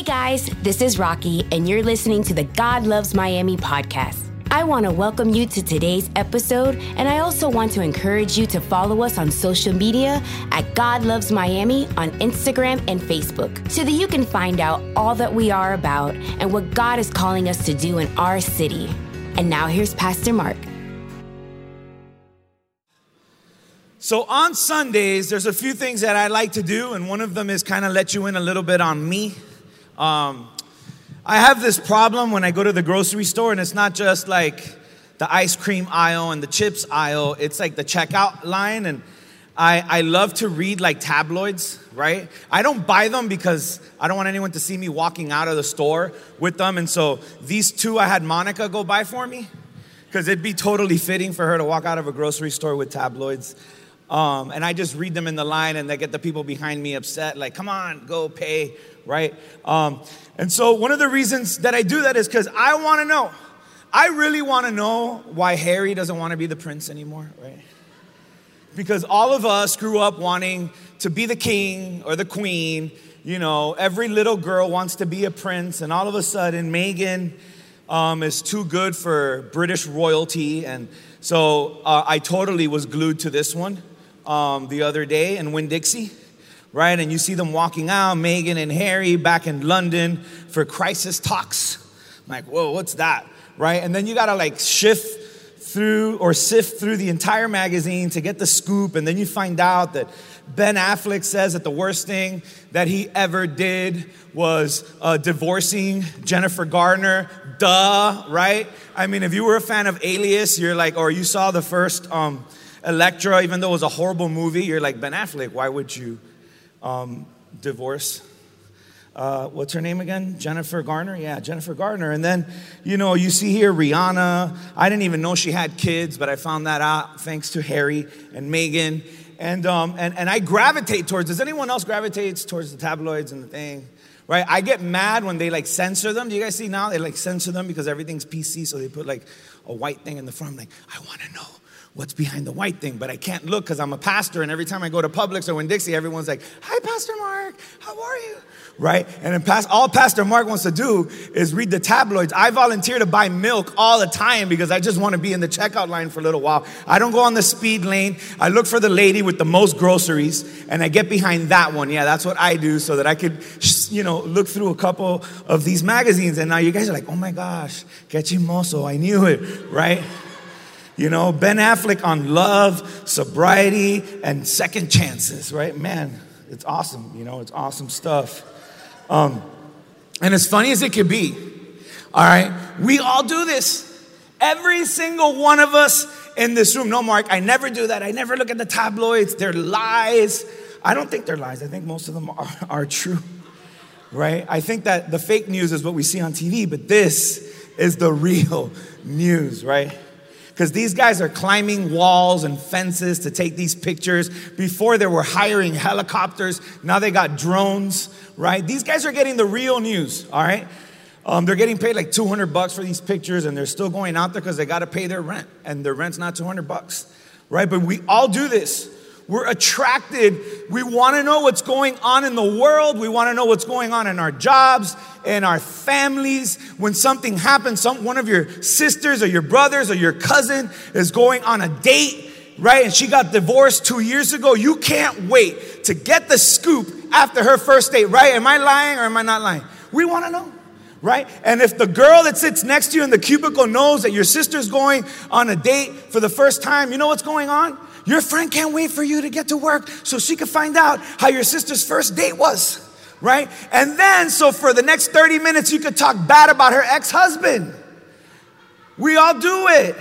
Hey guys, this is Rocky, and you're listening to the God Loves Miami podcast. I want to welcome you to today's episode, and I also want to encourage you to follow us on social media at God Loves Miami on Instagram and Facebook so that you can find out all that we are about and what God is calling us to do in our city. And now here's Pastor Mark. So on Sundays, there's a few things that I like to do, and one of them is kind of let you in a little bit on me. Um, I have this problem when I go to the grocery store, and it's not just like the ice cream aisle and the chips aisle, it's like the checkout line. And I, I love to read like tabloids, right? I don't buy them because I don't want anyone to see me walking out of the store with them. And so these two I had Monica go buy for me because it'd be totally fitting for her to walk out of a grocery store with tabloids. Um, and I just read them in the line and they get the people behind me upset, like, come on, go pay, right? Um, and so one of the reasons that I do that is because I want to know. I really want to know why Harry doesn't want to be the prince anymore, right? Because all of us grew up wanting to be the king or the queen. You know, every little girl wants to be a prince, and all of a sudden, Meghan um, is too good for British royalty. And so uh, I totally was glued to this one um, the other day in Winn Dixie, right? And you see them walking out, Meghan and Harry back in London for crisis talks. I'm like, whoa, what's that, right? And then you gotta like shift through or sift through the entire magazine to get the scoop, and then you find out that Ben Affleck says that the worst thing that he ever did was uh, divorcing Jennifer Garner. Duh, right? I mean, if you were a fan of Alias, you're like, or you saw the first um, Elektra, even though it was a horrible movie, you're like, Ben Affleck, why would you um, divorce? Uh, what's her name again? Jennifer Garner? Yeah, Jennifer Garner. And then, you know, you see here Rihanna. I didn't even know she had kids, but I found that out thanks to Harry and Meghan. And, um, and, and I gravitate towards, does anyone else gravitates towards the tabloids and the thing? Right? I get mad when they like censor them. Do you guys see now? They like censor them because everything's PC, so they put like a white thing in the front. I'm like, I want to know what's behind the white thing, but I can't look because I'm a pastor, and every time I go to Publix or Winn Dixie, everyone's like, Hi, Pastor Mark, how are you? Right? And past, all Pastor Mark wants to do is read the tabloids. I volunteer to buy milk all the time because I just want to be in the checkout line for a little while. I don't go on the speed lane. I look for the lady with the most groceries, and I get behind that one. Yeah, that's what I do so that I could, you know, look through a couple of these magazines. And now you guys are like, Oh my gosh, que chimoso, I knew it, right? You know, Ben Affleck on love, sobriety, and second chances, right? Man, it's awesome. You know, it's awesome stuff. Um, and as funny as it could be, all right, we all do this. Every single one of us in this room. No, Mark, I never do that. I never look at the tabloids. They're lies. I don't think they're lies. I think most of them are, are true, right? I think that the fake news is what we see on TV, but this is the real news, right? Because these guys are climbing walls and fences to take these pictures. Before they were hiring helicopters, now they got drones, right? These guys are getting the real news, all right? Um, they're getting paid like 200 bucks for these pictures, and they're still going out there because they got to pay their rent, and their rent's not 200 bucks, right? But we all do this. We're attracted. We want to know what's going on in the world. We want to know what's going on in our jobs, in our families. When something happens, some, one of your sisters or your brothers or your cousin is going on a date, right? And she got divorced two years ago. You can't wait to get the scoop after her first date, right? Am I lying or am I not lying? We want to know right? And if the girl that sits next to you in the cubicle knows that your sister's going on a date for the first time, you know what's going on? Your friend can't wait for you to get to work so she can find out how your sister's first date was, right? And then, so for the next 30 minutes, you could talk bad about her ex husband. We all do it.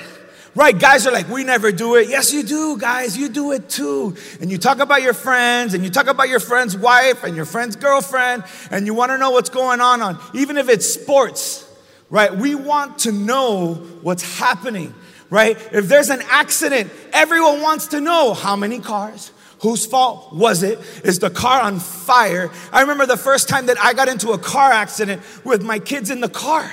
Right, guys are like, we never do it. Yes, you do, guys, you do it too. And you talk about your friends, and you talk about your friend's wife and your friend's girlfriend, and you want to know what's going on on, even if it's sports, right? We want to know what's happening right? If there's an accident, everyone wants to know how many cars, whose fault was it? Is the car on fire? I remember the first time that I got into a car accident with my kids in the car,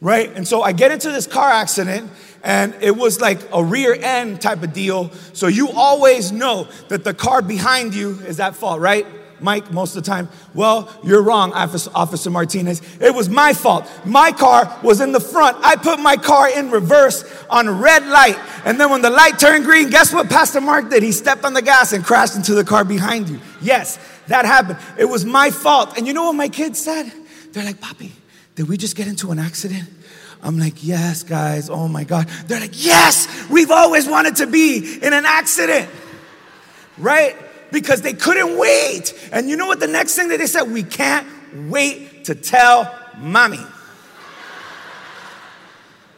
right? And so I get into this car accident and it was like a rear end type of deal. So you always know that the car behind you is at fault, right? Mike, most of the time, well, you're wrong, Officer Martinez. It was my fault. My car was in the front. I put my car in reverse on a red light. And then when the light turned green, guess what Pastor Mark did? He stepped on the gas and crashed into the car behind you. Yes, that happened. It was my fault. And you know what my kids said? They're like, Poppy, did we just get into an accident? I'm like, yes, guys, oh my God. They're like, yes, we've always wanted to be in an accident, right? Because they couldn't wait. And you know what the next thing that they said? We can't wait to tell mommy.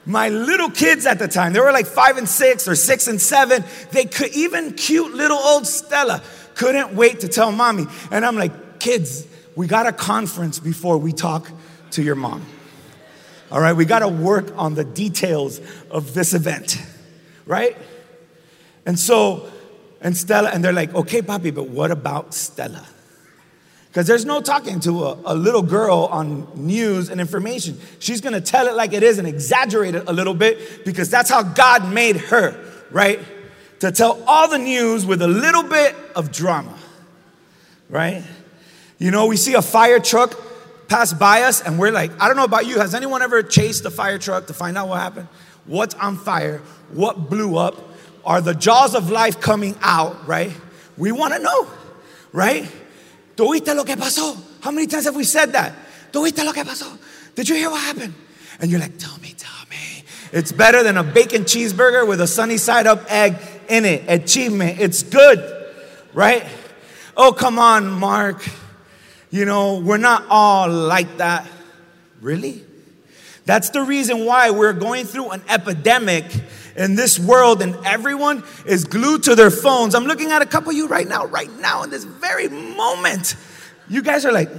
My little kids at the time, they were like five and six or six and seven. They could, even cute little old Stella couldn't wait to tell mommy. And I'm like, kids, we got a conference before we talk to your mom. All right, we got to work on the details of this event, right? And so, and Stella, and they're like, okay, Papi, but what about Stella? Because there's no talking to a, a, little girl on news and information. She's gonna tell it like it is and exaggerate it a little bit because that's how God made her, right? To tell all the news with a little bit of drama, right? You know, we see a fire truck pass by us and we're like, I don't know about you, has anyone ever chased a fire truck to find out what happened? What's on fire? What blew up? Are the jaws of life coming out, right? We want to know, right? ¿Tú viste lo que pasó? How many times have we said that? ¿Tú viste lo que pasó? Did you hear what happened? And you're like, tell me, tell me. It's better than a bacon cheeseburger with a sunny side up egg in it. Achievement. It's good, right? Oh, come on, Mark. You know, we're not all like that. Really? That's the reason why we're going through an epidemic in this world and everyone is glued to their phones. I'm looking at a couple of you right now, right now, in this very moment. You guys are like,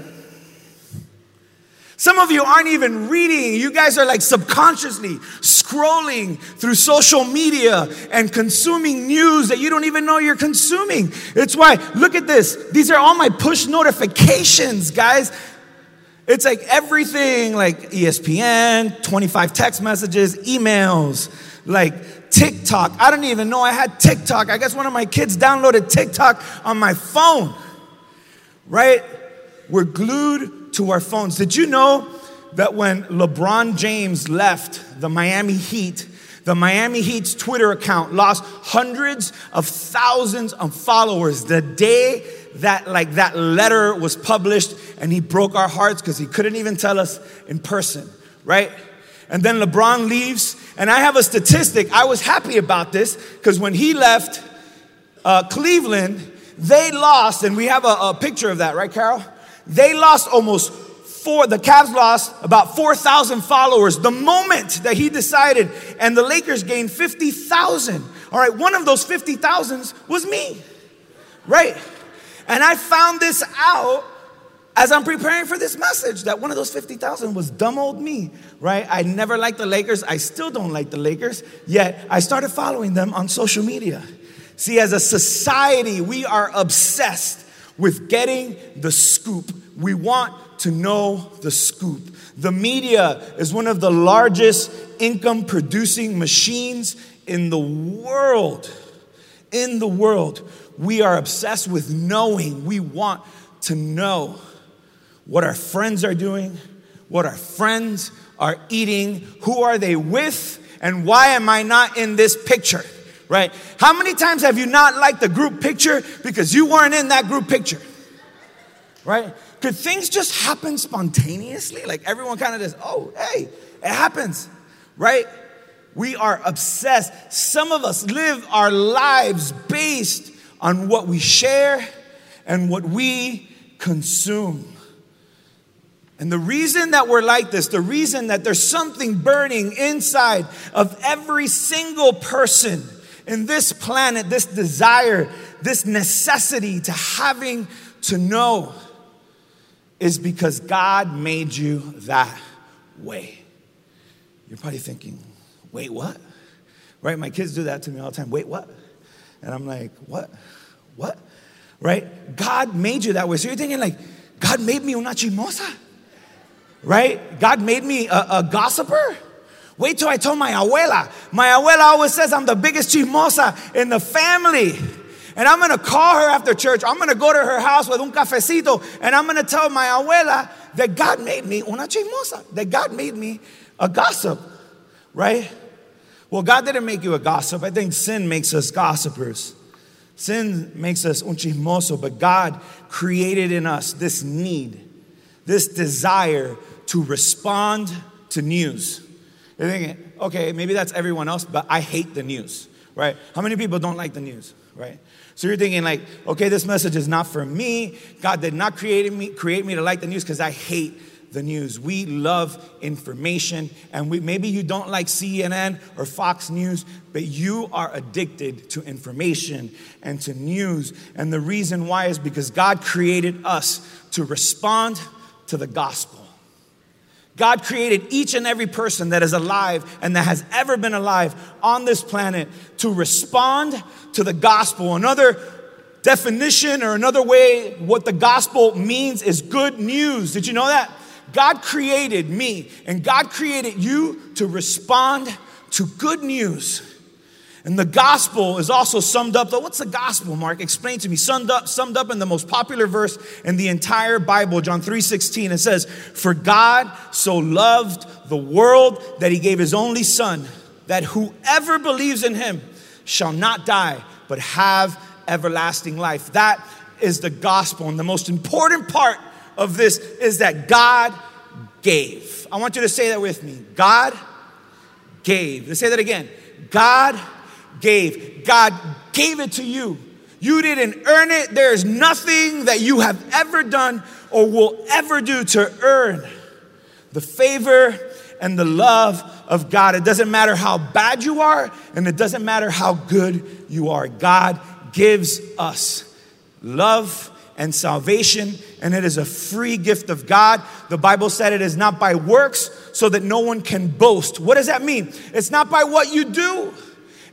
some of you aren't even reading. You guys are like subconsciously scrolling through social media and consuming news that you don't even know you're consuming. It's why, look at this. These are all my push notifications, guys. It's like everything like ESPN, 25 text messages, emails, like TikTok. I don't even know I had TikTok. I guess one of my kids downloaded TikTok on my phone, right? We're glued to our phones. Did you know that when LeBron James left the Miami Heat, the Miami Heat's Twitter account lost hundreds of thousands of followers the day that like that letter was published and he broke our hearts because he couldn't even tell us in person, right? And then LeBron leaves, and I have a statistic. I was happy about this because when he left uh, Cleveland, they lost, and we have a, a picture of that, right, Carol? They lost almost four, the Cavs lost about 4,000 followers the moment that he decided, and the Lakers gained 50,000. All right, one of those 50,000s was me, right? And I found this out as I'm preparing for this message that one of those 50,000 was dumb old me, right? I never liked the Lakers. I still don't like the Lakers, yet I started following them on social media. See, as a society, we are obsessed with getting the scoop. We want to know the scoop. The media is one of the largest income producing machines in the world. In the world, we are obsessed with knowing. We want to know what our friends are doing, what our friends are eating, who are they with, and why am I not in this picture? right? How many times have you not liked the group picture because you weren't in that group picture? Right? Could things just happen spontaneously? Like everyone kind of just, oh, hey, it happens, right? We are obsessed. Some of us live our lives based on what we share and what we consume. And the reason that we're like this, the reason that there's something burning inside of every single person in this planet, this desire, this necessity to having to know is because God made you that way. You're probably thinking, wait, what? Right? My kids do that to me all the time. Wait, what? And I'm like, what? What? Right? God made you that way. So you're thinking, like, God made me una chismosa. Right? God made me a, a gossiper. Wait till I told my abuela. My abuela always says I'm the biggest chismosa in the family. And I'm gonna call her after church. I'm gonna go to her house with un cafecito and I'm gonna tell my abuela that God made me una chismosa, that God made me a gossip, right? Well, God didn't make you a gossip. I think sin makes us gossipers. Sin makes us un chismoso, but God created in us this need, this desire to respond to news. You're thinking, okay, maybe that's everyone else, but I hate the news, right? How many people don't like the news, right? So you're thinking like, okay, this message is not for me. God did not create me, create me to like the news because I hate the news. We love information, and we, maybe you don't like CNN or Fox News, but you are addicted to information and to news. And the reason why is because God created us to respond to the gospel. God created each and every person that is alive and that has ever been alive on this planet to respond to the gospel. Another definition or another way what the gospel means is good news. Did you know that? God created me and God created you to respond to good news. And the gospel is also summed up. Though, what's the gospel, Mark? Explain to me. Summed up, summed up in the most popular verse in the entire Bible, John 3:16. It says, For God so loved the world that he gave his only son, that whoever believes in him shall not die, but have everlasting life. That is the gospel. And the most important part of this is that God gave. I want you to say that with me. God gave. Let's say that again. God gave. God gave it to you. You didn't earn it. There's nothing that you have ever done or will ever do to earn the favor and the love of God. It doesn't matter how bad you are, and it doesn't matter how good you are. God gives us love and salvation, and it is a free gift of God. The Bible said it is not by works so that no one can boast. What does that mean? It's not by what you do.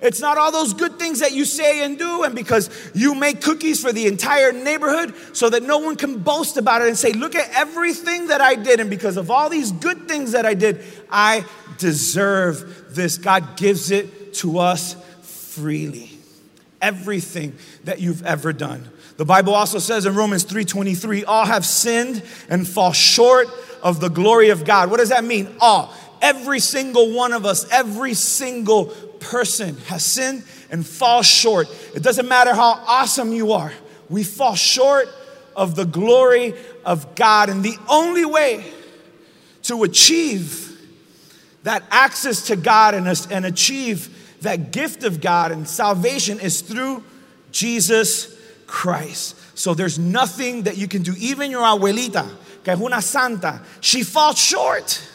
It's not all those good things that you say and do, and because you make cookies for the entire neighborhood so that no one can boast about it and say, Look at everything that I did, and because of all these good things that I did, I deserve this. God gives it to us freely. Everything that you've ever done. The Bible also says in Romans 3:23, all have sinned and fall short of the glory of God. What does that mean? All. Every single one of us, every single person has sinned and falls short. It doesn't matter how awesome you are. We fall short of the glory of God. And the only way to achieve that access to God and, and achieve that gift of God and salvation is through Jesus Christ. So there's nothing that you can do. Even your abuelita, que es una santa, she falls short.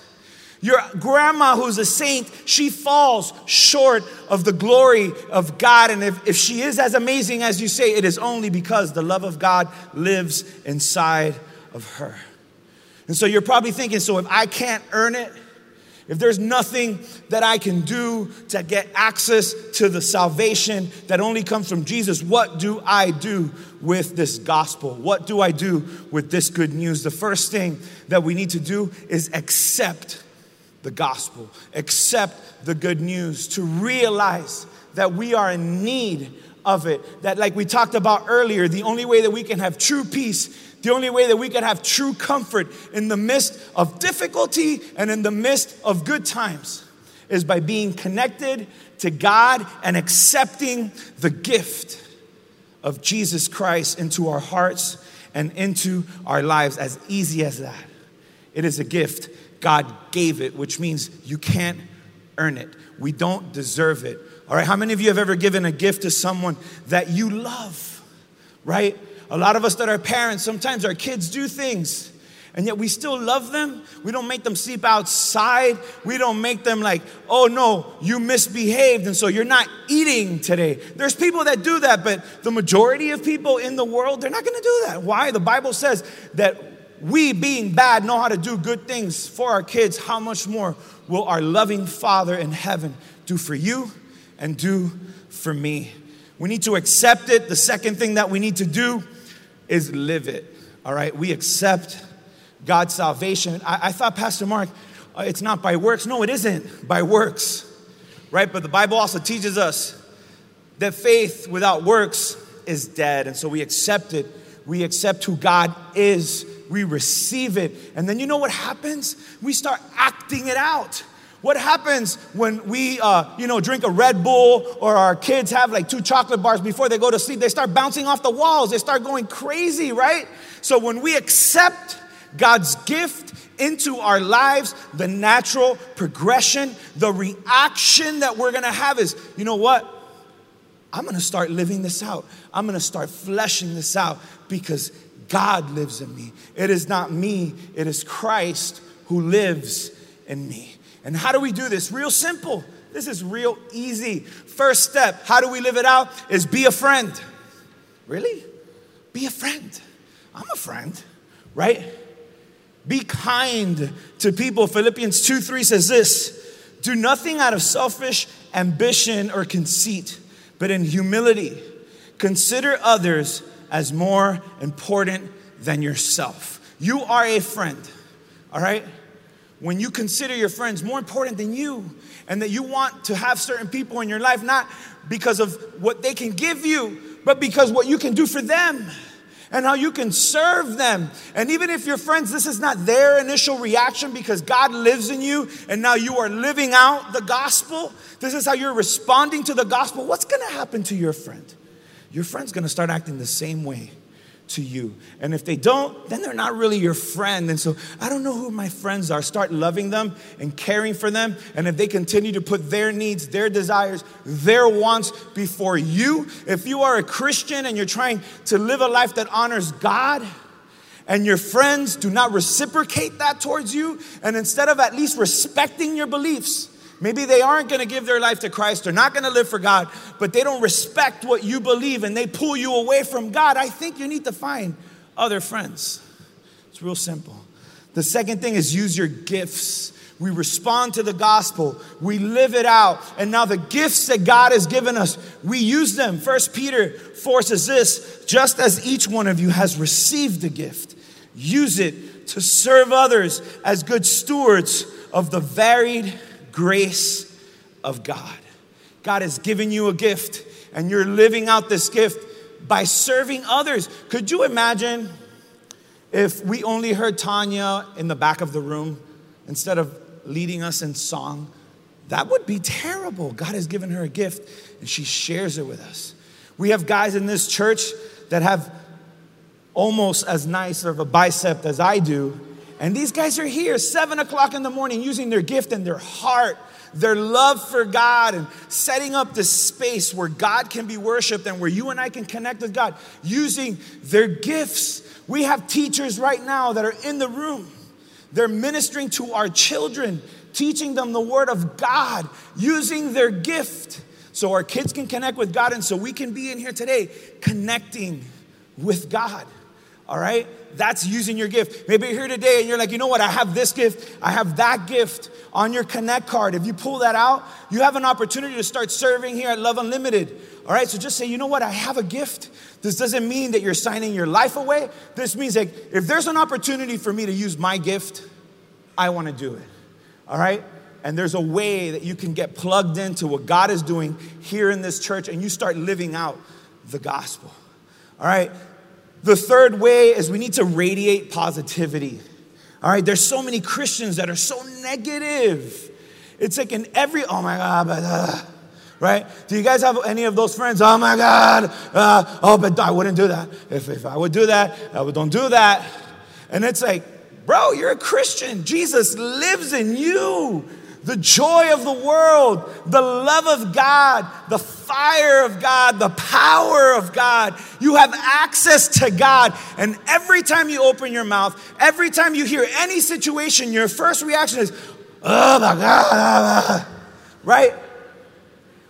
Your grandma, who's a saint, she falls short of the glory of God. And if, if she is as amazing as you say, it is only because the love of God lives inside of her. And so you're probably thinking, so if I can't earn it, if there's nothing that I can do to get access to the salvation that only comes from Jesus, what do I do with this gospel? What do I do with this good news? The first thing that we need to do is accept the gospel, accept the good news, to realize that we are in need of it. That, like we talked about earlier, the only way that we can have true peace, the only way that we can have true comfort in the midst of difficulty and in the midst of good times is by being connected to God and accepting the gift of Jesus Christ into our hearts and into our lives. As easy as that. It is a gift God gave it, which means you can't earn it. We don't deserve it. All right, how many of you have ever given a gift to someone that you love? Right? A lot of us that are parents, sometimes our kids do things and yet we still love them. We don't make them sleep outside. We don't make them like, oh no, you misbehaved, and so you're not eating today. There's people that do that, but the majority of people in the world, they're not gonna do that. Why? The Bible says that we, being bad, know how to do good things for our kids, how much more will our loving Father in heaven do for you and do for me? We need to accept it. The second thing that we need to do is live it. All right, we accept God's salvation. I, I thought, Pastor Mark, uh, it's not by works. No, it isn't by works, right? But the Bible also teaches us that faith without works is dead. And so we accept it. We accept who God is. We receive it. And then you know what happens? We start acting it out. What happens when we, uh, you know, drink a Red Bull or our kids have like two chocolate bars before they go to sleep? They start bouncing off the walls. They start going crazy, right? So when we accept God's gift into our lives, the natural progression, the reaction that we're gonna have is, you know what? I'm gonna start living this out. I'm gonna start fleshing this out because God lives in me. It is not me, it is Christ who lives in me. And how do we do this? Real simple. This is real easy. First step, how do we live it out? Is be a friend. Really? Be a friend. I'm a friend, right? Be kind to people. Philippians 2 3 says this Do nothing out of selfish ambition or conceit, but in humility, consider others as more important than yourself. You are a friend, all right? When you consider your friends more important than you, and that you want to have certain people in your life, not because of what they can give you, but because what you can do for them and how you can serve them. And even if your friends, this is not their initial reaction because God lives in you and now you are living out the gospel, this is how you're responding to the gospel. What's gonna happen to your friend? Your friend's gonna start acting the same way to you. And if they don't, then they're not really your friend. And so I don't know who my friends are. Start loving them and caring for them. And if they continue to put their needs, their desires, their wants before you, if you are a Christian and you're trying to live a life that honors God, and your friends do not reciprocate that towards you, and instead of at least respecting your beliefs, Maybe they aren't going to give their life to Christ, they're not going to live for God, but they don't respect what you believe and they pull you away from God. I think you need to find other friends. It's real simple. The second thing is use your gifts. We respond to the gospel, we live it out, and now the gifts that God has given us, we use them. First Peter forces this just as each one of you has received a gift, use it to serve others as good stewards of the varied grace of God. God has given you a gift, and you're living out this gift by serving others. Could you imagine if we only heard Tanya in the back of the room instead of leading us in song? That would be terrible. God has given her a gift, and she shares it with us. We have guys in this church that have almost as nice of a bicep as I do, and these guys are here, seven o'clock in the morning, using their gift and their heart, their love for God, and setting up this space where God can be worshiped and where you and I can connect with God, using their gifts. We have teachers right now that are in the room. They're ministering to our children, teaching them the word of God, using their gift so our kids can connect with God and so we can be in here today connecting with God. All right? That's using your gift. Maybe you're here today and you're like, you know what? I have this gift, I have that gift on your Connect card. If you pull that out, you have an opportunity to start serving here at Love Unlimited. All right, so just say, you know what? I have a gift. This doesn't mean that you're signing your life away. This means that if there's an opportunity for me to use my gift, I want to do it. All right? And there's a way that you can get plugged into what God is doing here in this church and you start living out the gospel. All right? The third way is we need to radiate positivity. All right, there's so many Christians that are so negative. It's like in every, oh my God, but, uh, right? Do you guys have any of those friends? Oh my God, uh, oh, but I wouldn't do that. If, if I would do that, I would don't do that. And it's like, bro, you're a Christian. Jesus lives in you the joy of the world, the love of God, the fire of God, the power of God. You have access to God. And every time you open your mouth, every time you hear any situation, your first reaction is, oh my God, ah, ah, ah, right?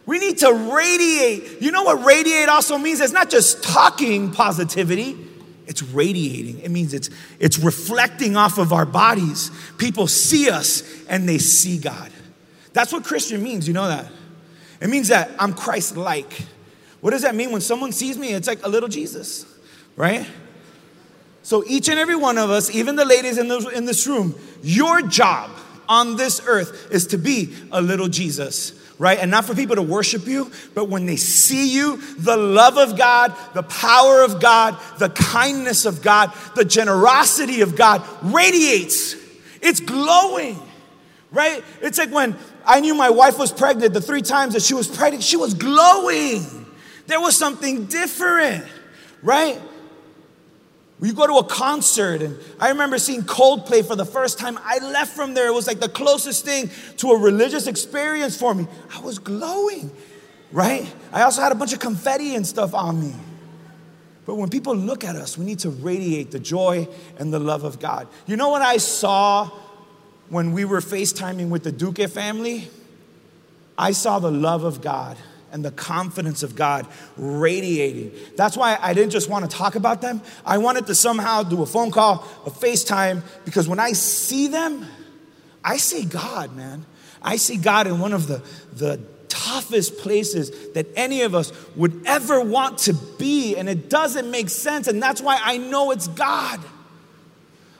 We need to radiate. You know what radiate also means? It's not just talking positivity. It's radiating. It means it's, it's reflecting off of our bodies. People see us and they see God. That's what Christian means. You know that? It means that I'm Christ like. What does that mean? When someone sees me, it's like a little Jesus, right? So each and every one of us, even the ladies in, in this room, your job on this earth is to be a little Jesus right? And not for people to worship you, but when they see you, the love of God, the power of God, the kindness of God, the generosity of God radiates. It's glowing, right? It's like when I knew my wife was pregnant, the three times that she was pregnant, she was glowing. There was something different, right? We go to a concert, and I remember seeing Coldplay for the first time. I left from there. It was like the closest thing to a religious experience for me. I was glowing, right? I also had a bunch of confetti and stuff on me. But when people look at us, we need to radiate the joy and the love of God. You know what I saw when we were FaceTiming with the Duque family? I saw the love of God and the confidence of God radiating. That's why I didn't just want to talk about them. I wanted to somehow do a phone call, a FaceTime, because when I see them, I see God, man. I see God in one of the, the toughest places that any of us would ever want to be, and it doesn't make sense, and that's why I know it's God.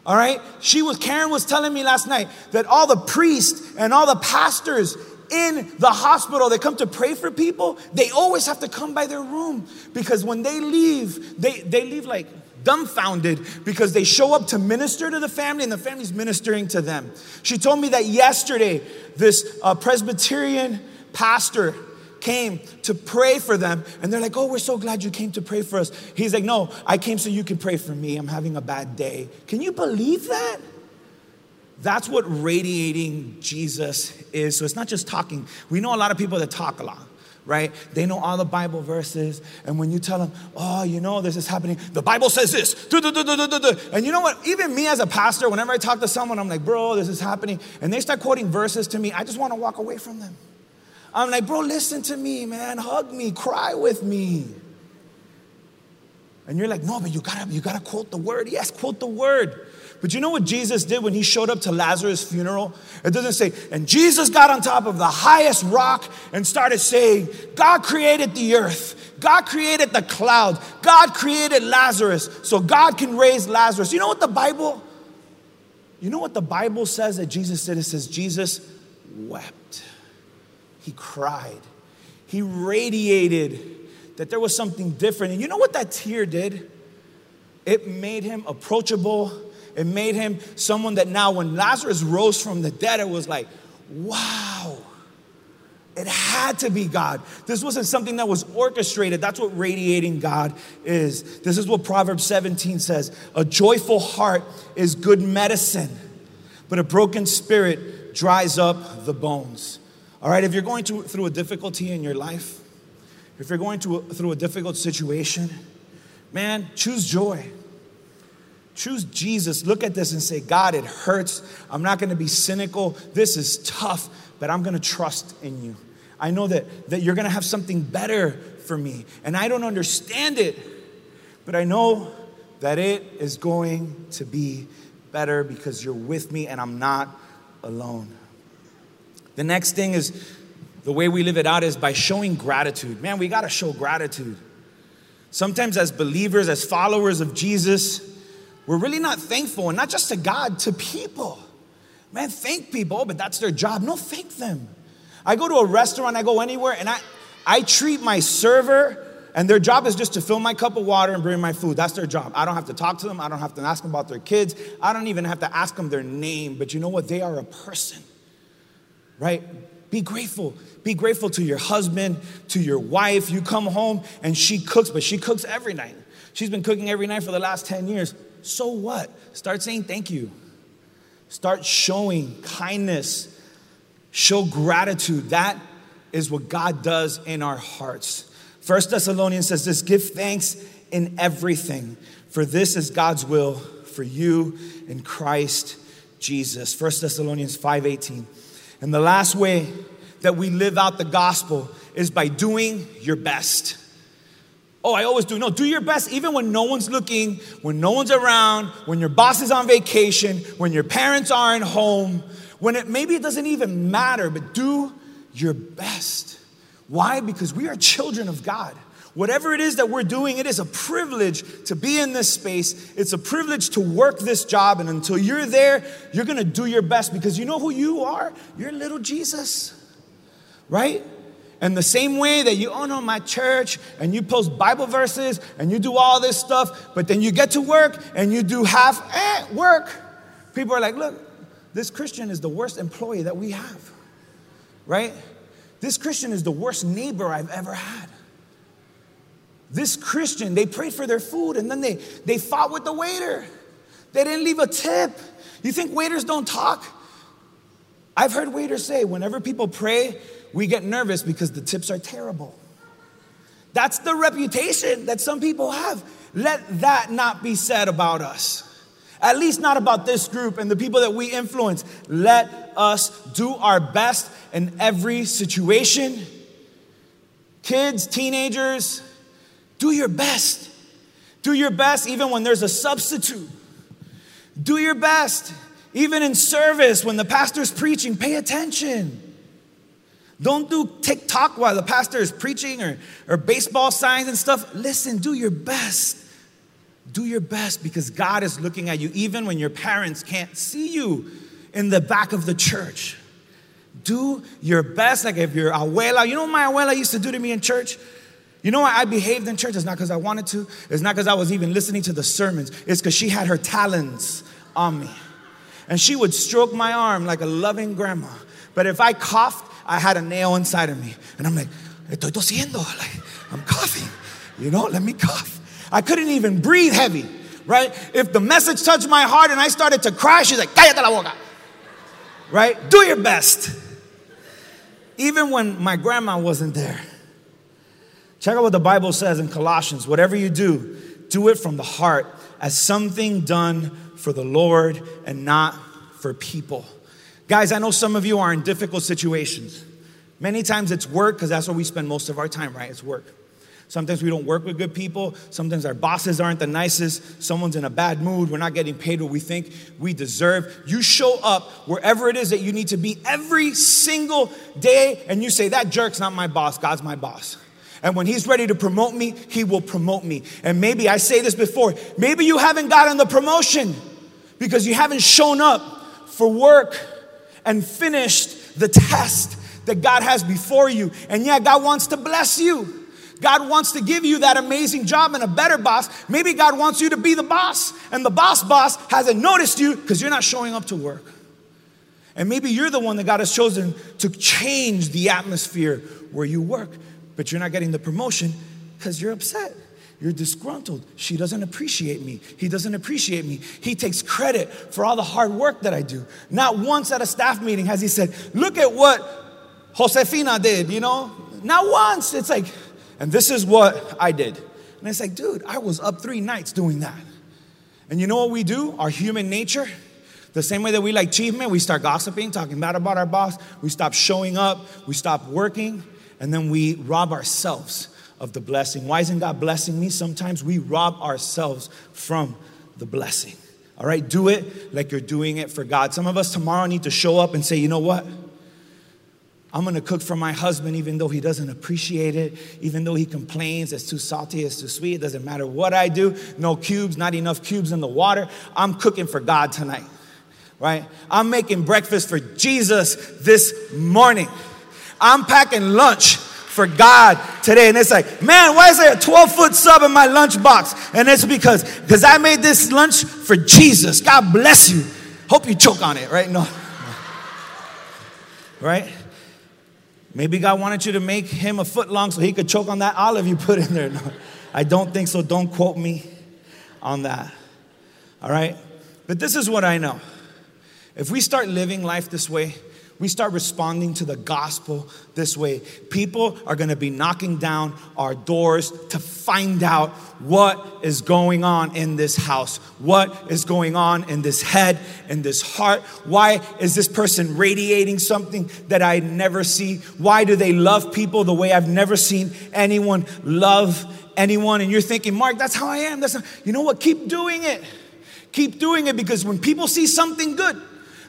All right? She was, Karen was telling me last night that all the priests and all the pastors in the hospital, they come to pray for people, they always have to come by their room because when they leave, they, they leave like dumbfounded because they show up to minister to the family and the family's ministering to them. She told me that yesterday, this uh, Presbyterian pastor came to pray for them and they're like oh we're so glad you came to pray for us. He's like no i came so you can pray for me. I'm having a bad day. Can you believe that that's what radiating Jesus is. So it's not just talking. We know a lot of people that talk a lot, right? They know all the Bible verses. And when you tell them, oh, you know, this is happening, the Bible says this. And you know what? Even me as a pastor, whenever I talk to someone, I'm like, bro, this is happening. And they start quoting verses to me, I just want to walk away from them. I'm like, bro, listen to me, man. Hug me, cry with me. And you're like, no, but you gotta, you gotta quote the word. Yes, quote the word. But you know what Jesus did when he showed up to Lazarus' funeral? It doesn't say, and Jesus got on top of the highest rock and started saying, God created the earth, God created the cloud, God created Lazarus, so God can raise Lazarus. You know what the Bible? You know what the Bible says that Jesus did? It says Jesus wept. He cried. He radiated that there was something different. And you know what that tear did? It made him approachable it made him someone that now, when Lazarus rose from the dead, it was like, wow. It had to be God. This wasn't something that was orchestrated. That's what radiating God is. This is what Proverbs 17 says A joyful heart is good medicine, but a broken spirit dries up the bones. All right, if you're going to, through a difficulty in your life, if you're going to, through a difficult situation, man, choose joy. Choose Jesus. Look at this and say, God, it hurts. I'm not going to be cynical. This is tough, but I'm going to trust in you. I know that, that you're going to have something better for me. And I don't understand it, but I know that it is going to be better because you're with me and I'm not alone. The next thing is the way we live it out is by showing gratitude. Man, we got to show gratitude. Sometimes, as believers, as followers of Jesus, we're really not thankful, and not just to God, to people. Man, thank people, but that's their job. No, thank them. I go to a restaurant, I go anywhere, and I, I treat my server, and their job is just to fill my cup of water and bring my food. That's their job. I don't have to talk to them. I don't have to ask them about their kids. I don't even have to ask them their name. But you know what? They are a person, right? Be grateful. Be grateful to your husband, to your wife. You come home and she cooks, but she cooks every night. She's been cooking every night for the last 10 years. So what? Start saying thank you. Start showing kindness. Show gratitude. That is what God does in our hearts. First Thessalonians says this give thanks in everything, for this is God's will for you in Christ Jesus. First Thessalonians 5:18. And the last way that we live out the gospel is by doing your best. Oh, I always do. No, do your best even when no one's looking, when no one's around, when your boss is on vacation, when your parents aren't home, when it maybe it doesn't even matter, but do your best. Why? Because we are children of God. Whatever it is that we're doing, it is a privilege to be in this space. It's a privilege to work this job. And until you're there, you're going to do your best because you know who you are? You're little Jesus. right? And the same way that you own on my church and you post Bible verses and you do all this stuff, but then you get to work and you do half eh, work, people are like, look, this Christian is the worst employee that we have, right? This Christian is the worst neighbor I've ever had. This Christian, they prayed for their food and then they, they fought with the waiter. They didn't leave a tip. You think waiters don't talk? I've heard waiters say, whenever people pray, we get nervous because the tips are terrible. That's the reputation that some people have. Let that not be said about us. At least not about this group and the people that we influence. Let us do our best in every situation. Kids, teenagers, do your best. Do your best even when there's a substitute. Do your best even in service when the pastor's preaching. Pay attention. Don't do TikTok while the pastor is preaching or, or baseball signs and stuff. Listen, do your best. Do your best because God is looking at you even when your parents can't see you in the back of the church. Do your best. Like if your abuela, you know what my abuela used to do to me in church? You know why I behaved in church? It's not because I wanted to. It's not because I was even listening to the sermons. It's because she had her talons on me. And she would stroke my arm like a loving grandma. But if I coughed, I had a nail inside of me. And I'm like, estoy tosiendo. Like, I'm coughing. You know, let me cough. I couldn't even breathe heavy, right? If the message touched my heart and I started to cry, she's like, cállate la boca. Right? Do your best. Even when my grandma wasn't there. Check out what the Bible says in Colossians. Whatever you do, do it from the heart as something done for the Lord and not for people. Guys, I know some of you are in difficult situations. Many times it's work because that's where we spend most of our time, right? It's work. Sometimes we don't work with good people. Sometimes our bosses aren't the nicest. Someone's in a bad mood. We're not getting paid what we think we deserve. You show up wherever it is that you need to be every single day and you say, That jerk's not my boss, God's my boss. And when he's ready to promote me, he will promote me. And maybe I say this before, maybe you haven't gotten the promotion because you haven't shown up for work and finished the test that God has before you. And yeah, God wants to bless you. God wants to give you that amazing job and a better boss. Maybe God wants you to be the boss, and the boss boss hasn't noticed you because you're not showing up to work. And maybe you're the one that God has chosen to change the atmosphere where you work, but you're not getting the promotion because you're upset. You're disgruntled. She doesn't appreciate me. He doesn't appreciate me. He takes credit for all the hard work that I do. Not once at a staff meeting has he said, Look at what Josefina did, you know? Not once. It's like, and this is what I did. And it's like, dude, I was up three nights doing that. And you know what we do? Our human nature, the same way that we like achievement, we start gossiping, talking bad about our boss. We stop showing up, we stop working, and then we rob ourselves of the blessing. Why isn't God blessing me? Sometimes we rob ourselves from the blessing. All right, do it like you're doing it for God. Some of us tomorrow need to show up and say, you know what? I'm gonna cook for my husband even though he doesn't appreciate it, even though he complains it's too salty, it's too sweet. It doesn't matter what I do, no cubes, not enough cubes in the water. I'm cooking for God tonight, right? I'm making breakfast for Jesus this morning. I'm packing lunch for God today. And it's like, man, why is there a 12 foot sub in my lunch box? And it's because because I made this lunch for Jesus. God bless you. Hope you choke on it, right? No. Right? Maybe God wanted you to make him a foot long so he could choke on that olive you put in there. No, I don't think so. Don't quote me on that. All right? But this is what I know. If we start living life this way, we start responding to the gospel this way, people are going to be knocking down our doors to find out what is going on in this house, what is going on in this head, in this heart. Why is this person radiating something that I never see? Why do they love people the way I've never seen anyone love anyone? And you're thinking, Mark, that's how I am. That's how, you know what? Keep doing it. Keep doing it because when people see something good,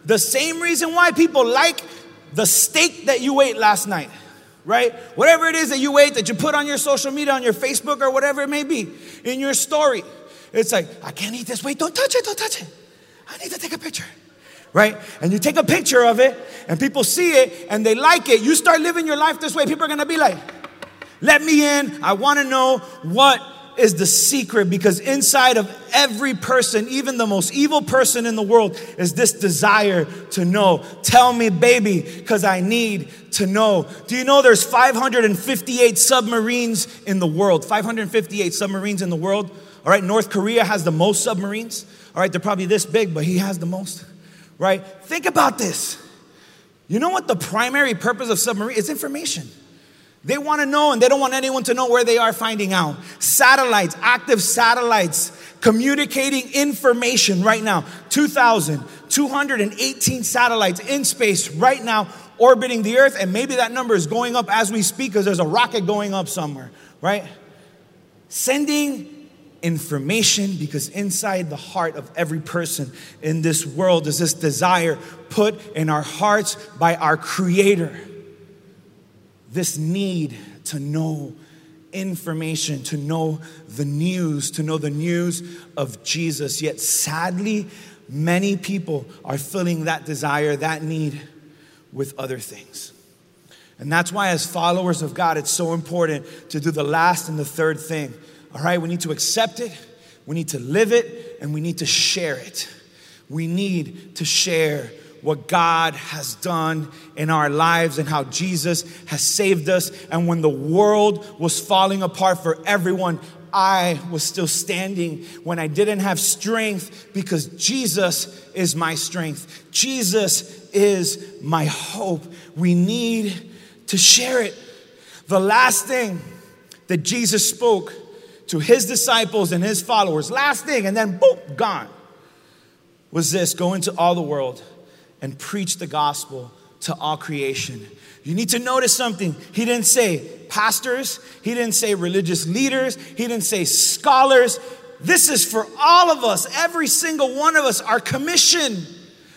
the same reason why people like the steak that you ate last night, right? Whatever it is that you ate that you put on your social media, on your Facebook, or whatever it may be, in your story. It's like, I can't eat this. Wait, don't touch it, don't touch it. I need to take a picture, right? And you take a picture of it and people see it and they like it. You start living your life this way, people are gonna be like, let me in. I wanna know what is the secret because inside of every person, even the most evil person in the world, is this desire to know. Tell me, baby, because I need to know. Do you know there's 558 submarines in the world? 558 submarines in the world. All right, North Korea has the most submarines. All right, they're probably this big, but he has the most. Right? Think about this. You know what the primary purpose of submarine is information. They want to know and they don't want anyone to know where they are finding out. Satellites, active satellites, communicating information right now. 2,218 satellites in space right now orbiting the earth, and maybe that number is going up as we speak because there's a rocket going up somewhere, right? Sending information because inside the heart of every person in this world is this desire put in our hearts by our Creator this need to know information, to know the news, to know the news of Jesus. Yet sadly, many people are filling that desire, that need with other things. And that's why, as followers of God, it's so important to do the last and the third thing. All right, we need to accept it, we need to live it, and we need to share it. We need to share what God has done in our lives and how Jesus has saved us. And when the world was falling apart for everyone, I was still standing when I didn't have strength because Jesus is my strength. Jesus is my hope. We need to share it. The last thing that Jesus spoke to his disciples and his followers, last thing, and then boom, gone, was this go into all the world and preach the gospel to all creation. You need to notice something. He didn't say pastors, he didn't say religious leaders, he didn't say scholars. This is for all of us, every single one of us, our commission.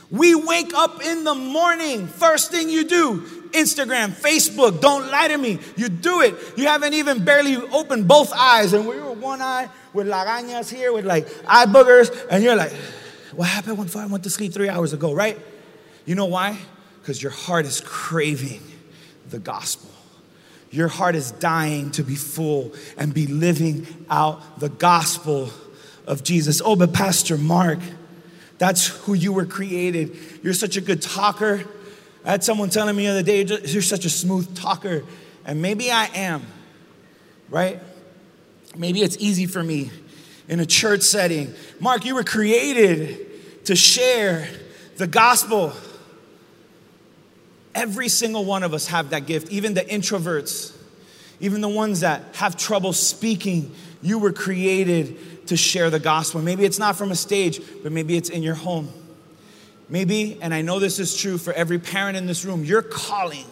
We wake up in the morning, first thing you do, Instagram, Facebook, don't lie to me. You do it. You haven't even barely opened both eyes, and we were one eye with lagañas here, with like eye boogers, and you're like, what happened when I went to sleep three hours ago, right? You know why? Because your heart is craving the gospel. Your heart is dying to be full and be living out the gospel of Jesus. Oh, but Pastor Mark, that's who you were created. You're such a good talker. I had someone telling me the other day, you're such a smooth talker. And maybe I am, right? Maybe it's easy for me in a church setting. Mark, you were created to share the gospel. Every single one of us have that gift, even the introverts, even the ones that have trouble speaking. You were created to share the gospel. Maybe it's not from a stage, but maybe it's in your home. Maybe, and I know this is true for every parent in this room, your calling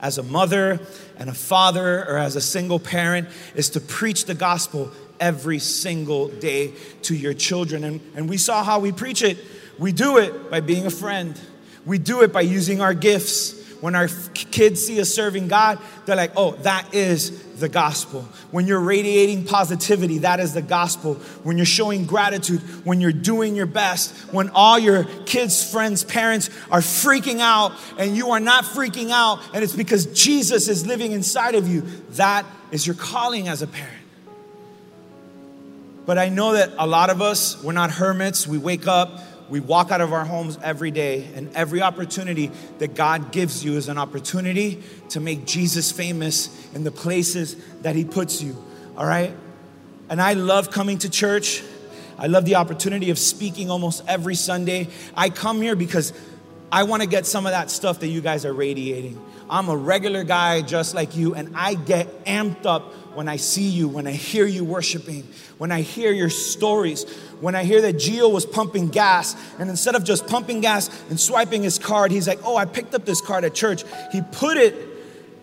as a mother and a father or as a single parent is to preach the gospel every single day to your children. And, and we saw how we preach it. We do it by being a friend we do it by using our gifts. When our kids see us serving God, they're like, oh, that is the gospel. When you're radiating positivity, that is the gospel. When you're showing gratitude, when you're doing your best, when all your kids, friends, parents are freaking out and you are not freaking out, and it's because Jesus is living inside of you, that is your calling as a parent. But I know that a lot of us, we're not hermits. We wake up, we walk out of our homes every day, and every opportunity that God gives you is an opportunity to make Jesus famous in the places that He puts you. All right? And I love coming to church. I love the opportunity of speaking almost every Sunday. I come here because I want to get some of that stuff that you guys are radiating. I'm a regular guy just like you, and I get amped up when I see you, when I hear you worshiping, when I hear your stories, when I hear that Gio was pumping gas, and instead of just pumping gas and swiping his card, he's like, Oh, I picked up this card at church. He put it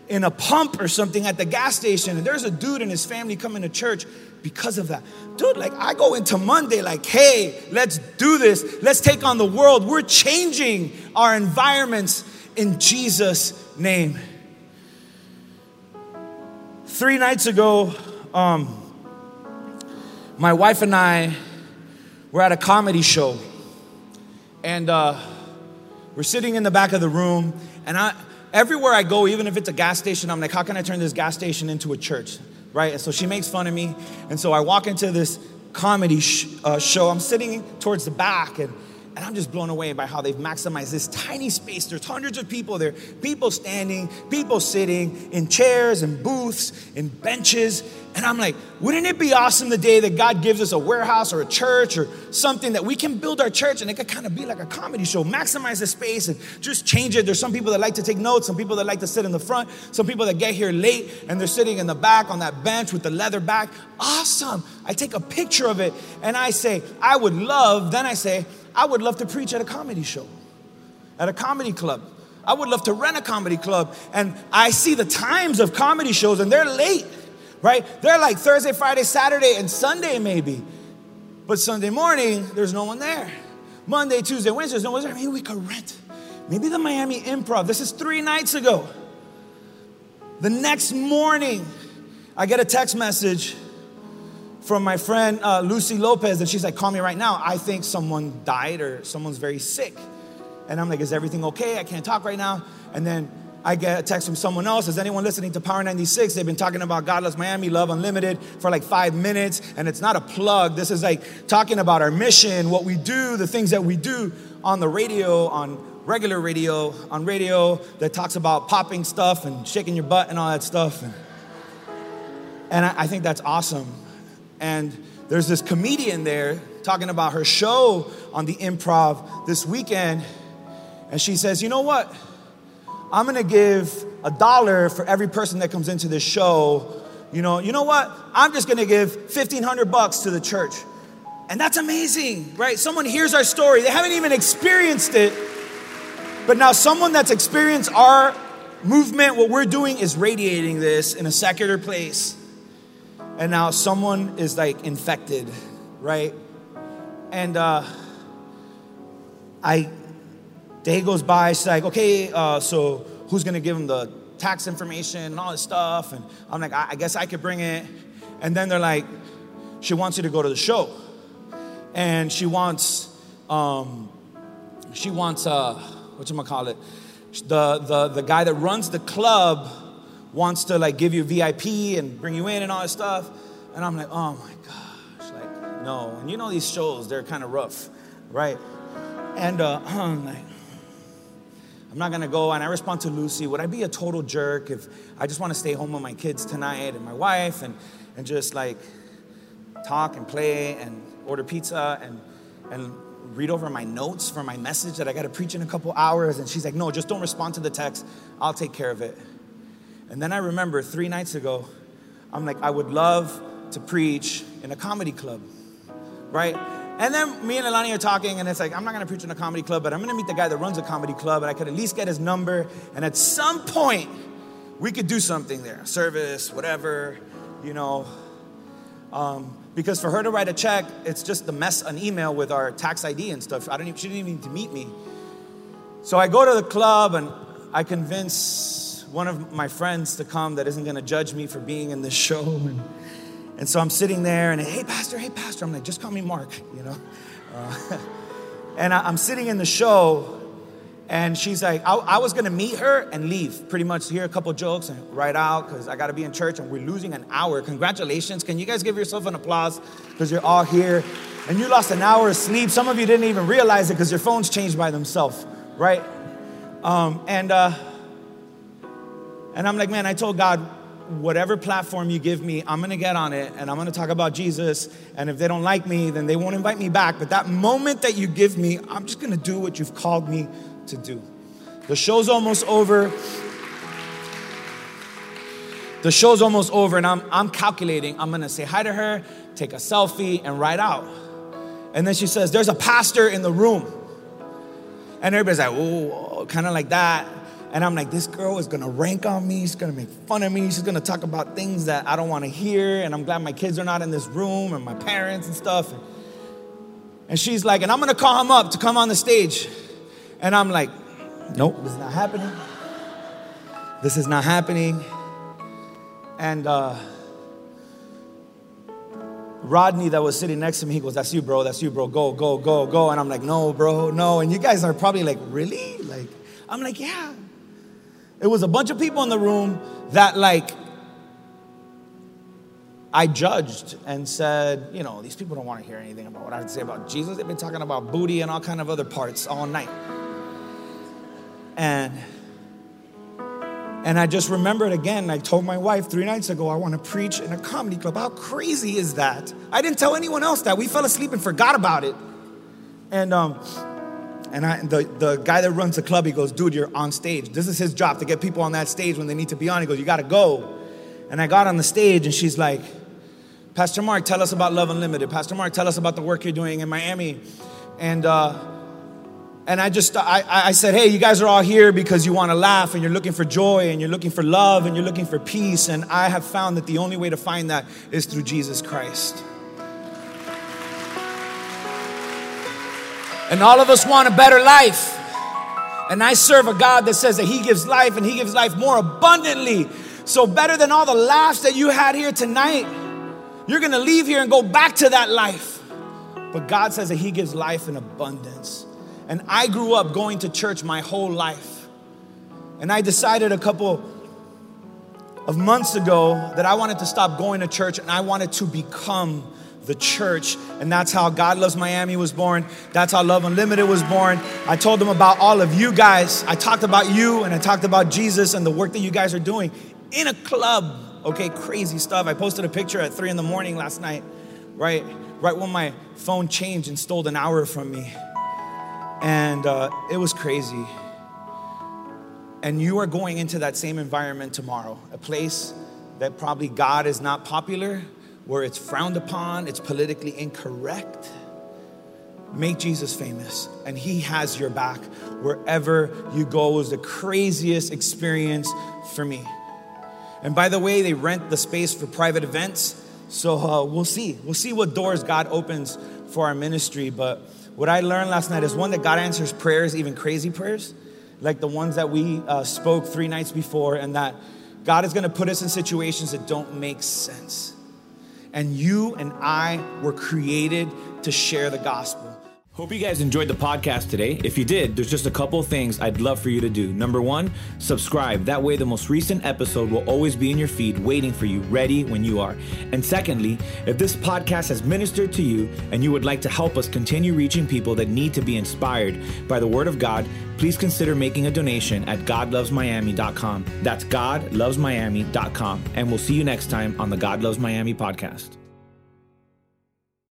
in a pump or something at the gas station, and there's a dude and his family coming to church because of that. Dude, like I go into Monday like, hey, let's do this. Let's take on the world. We're changing our environments in Jesus' name. Three nights ago, um, my wife and I were at a comedy show, and uh, we're sitting in the back of the room, and I, everywhere I go, even if it's a gas station, I'm like, how can I turn this gas station into a church? Right? And so she makes fun of me. And so I walk into this comedy sh- uh, show. I'm sitting towards the back, and and I'm just blown away by how they've maximized this tiny space. There's hundreds of people there, people standing, people sitting in chairs and booths, and benches. And I'm like, wouldn't it be awesome the day that God gives us a warehouse or a church or something that we can build our church and it could kind of be like a comedy show, maximize the space and just change it. There's some people that like to take notes, some people that like to sit in the front, some people that get here late and they're sitting in the back on that bench with the leather back. Awesome. I take a picture of it and I say, I would love, then I say, I would love to preach at a comedy show, at a comedy club. I would love to rent a comedy club. And I see the times of comedy shows, and they're late, right? They're like Thursday, Friday, Saturday, and Sunday, maybe. But Sunday morning, there's no one there. Monday, Tuesday, Wednesday, there's no one there. Maybe we could rent. Maybe the Miami Improv. This is three nights ago. The next morning, I get a text message from my friend uh, Lucy Lopez, and she's like, Call me right now. I think someone died or someone's very sick. And I'm like, Is everything okay? I can't talk right now. And then I get a text from someone else. Is anyone listening to Power 96? They've been talking about God Loves Miami, Love Unlimited for like five minutes. And it's not a plug. This is like talking about our mission, what we do, the things that we do on the radio, on regular radio, on radio that talks about popping stuff and shaking your butt and all that stuff. And, and I, I think that's awesome. And there's this comedian there talking about her show on the improv this weekend. And she says, You know what? I'm gonna give a dollar for every person that comes into this show. You know, you know what? I'm just gonna give 1500 bucks to the church. And that's amazing, right? Someone hears our story, they haven't even experienced it. But now someone that's experienced our movement, what we're doing is radiating this in a secular place and now someone is like infected, right? And uh, I, day goes by, she's like, okay, uh, so who's gonna give them the tax information and all this stuff? And I'm like, I, I guess I could bring it. And then they're like, she wants you to go to the show, and she wants, um, she wants, uh, what you call it? The, the the guy that runs the club wants to like give you VIP and bring you in and all this stuff. And I'm like, oh my gosh, like, no. And you know these shows, they're kind of rough, right? And uh, I'm like, I'm not gonna go. And I respond to Lucy, would I be a total jerk if I just wanna stay home with my kids tonight and my wife and, and just like talk and play and order pizza and, and read over my notes for my message that I gotta preach in a couple hours? And she's like, no, just don't respond to the text. I'll take care of it. And then I remember three nights ago, I'm like, I would love to preach in a comedy club, right? And then me and Elani are talking, and it's like, I'm not gonna preach in a comedy club, but I'm gonna meet the guy that runs a comedy club, and I could at least get his number. And at some point, we could do something there service, whatever, you know. Um, because for her to write a check, it's just the mess, an email with our tax ID and stuff. I don't even, she didn't even need to meet me. So I go to the club and I convince one of my friends to come that isn't going to judge me for being in this show. And, and so I'm sitting there and, hey, Pastor, hey, Pastor. I'm like, just call me Mark, you know? Uh, and I, am sitting in the show and she's like, I, I was going to meet her and leave, pretty much hear a couple jokes and write out because I got to be in church and we're losing an hour. Congratulations. Can you guys give yourself an applause because you're all here and you lost an hour of sleep. Some of you didn't even realize it because your phones changed by themselves, right? Um, and, uh, and I'm like, man, I told God, whatever platform you give me, I'm gonna get on it and I'm gonna talk about Jesus. And if they don't like me, then they won't invite me back. But that moment that you give me, I'm just gonna do what you've called me to do. The show's almost over. The show's almost over, and I'm, I'm calculating. I'm gonna say hi to her, take a selfie, and ride out. And then she says, There's a pastor in the room. And everybody's like, Oh, kind of like that. And I'm like, this girl is gonna rank on me. She's gonna make fun of me. She's gonna talk about things that I don't wanna hear. And I'm glad my kids are not in this room and my parents and stuff. And she's like, and I'm gonna call him up to come on the stage. And I'm like, nope, this is not happening. This is not happening. And uh, Rodney, that was sitting next to me, he goes, That's you, bro. That's you, bro. Go, go, go, go. And I'm like, No, bro, no. And you guys are probably like, Really? Like, I'm like, Yeah. It was a bunch of people in the room that, like, I judged and said, you know, these people don't want to hear anything about what I have to say about Jesus. They've been talking about booty and all kind of other parts all night. And and I just remembered again, I told my wife three nights ago, I want to preach in a comedy club. How crazy is that? I didn't tell anyone else that. We fell asleep and forgot about it. And um, and I, the, the guy that runs the club, he goes, dude, you're on stage. This is his job to get people on that stage when they need to be on. He goes, you gotta go. And I got on the stage and she's like, Pastor Mark, tell us about Love Unlimited. Pastor Mark, tell us about the work you're doing in Miami. And uh, and I just I, I said, hey, you guys are all here because you want to laugh and you're looking for joy and you're looking for love and you're looking for peace. And I have found that the only way to find that is through Jesus Christ. And all of us want a better life. And I serve a God that says that He gives life and He gives life more abundantly. So, better than all the laughs that you had here tonight, you're gonna leave here and go back to that life. But God says that He gives life in abundance. And I grew up going to church my whole life. And I decided a couple of months ago that I wanted to stop going to church and I wanted to become the church. And that's how God Loves Miami was born. That's how Love Unlimited was born. I told them about all of you guys. I talked about you and I talked about Jesus and the work that you guys are doing in a club. Okay, crazy stuff. I posted a picture at three in the morning last night, right? Right when my phone changed and stole an hour from me. And uh, it was crazy. And you are going into that same environment tomorrow, a place that probably God is not popular, where it's frowned upon, it's politically incorrect. Make Jesus famous, and He has your back wherever you go. It was the craziest experience for me. And by the way, they rent the space for private events. So uh, we'll see. We'll see what doors God opens for our ministry. But what I learned last night is one that God answers prayers, even crazy prayers, like the ones that we uh, spoke three nights before, and that God is going to put us in situations that don't make sense. And you and I were created to share the gospel. Hope you guys enjoyed the podcast today. If you did, there's just a couple things I'd love for you to do. Number one, subscribe. That way, the most recent episode will always be in your feed, waiting for you, ready when you are. And secondly, if this podcast has ministered to you and you would like to help us continue reaching people that need to be inspired by the Word of God, please consider making a donation at GodLovesMiami.com. That's GodLovesMiami.com. And we'll see you next time on the God Loves Miami podcast.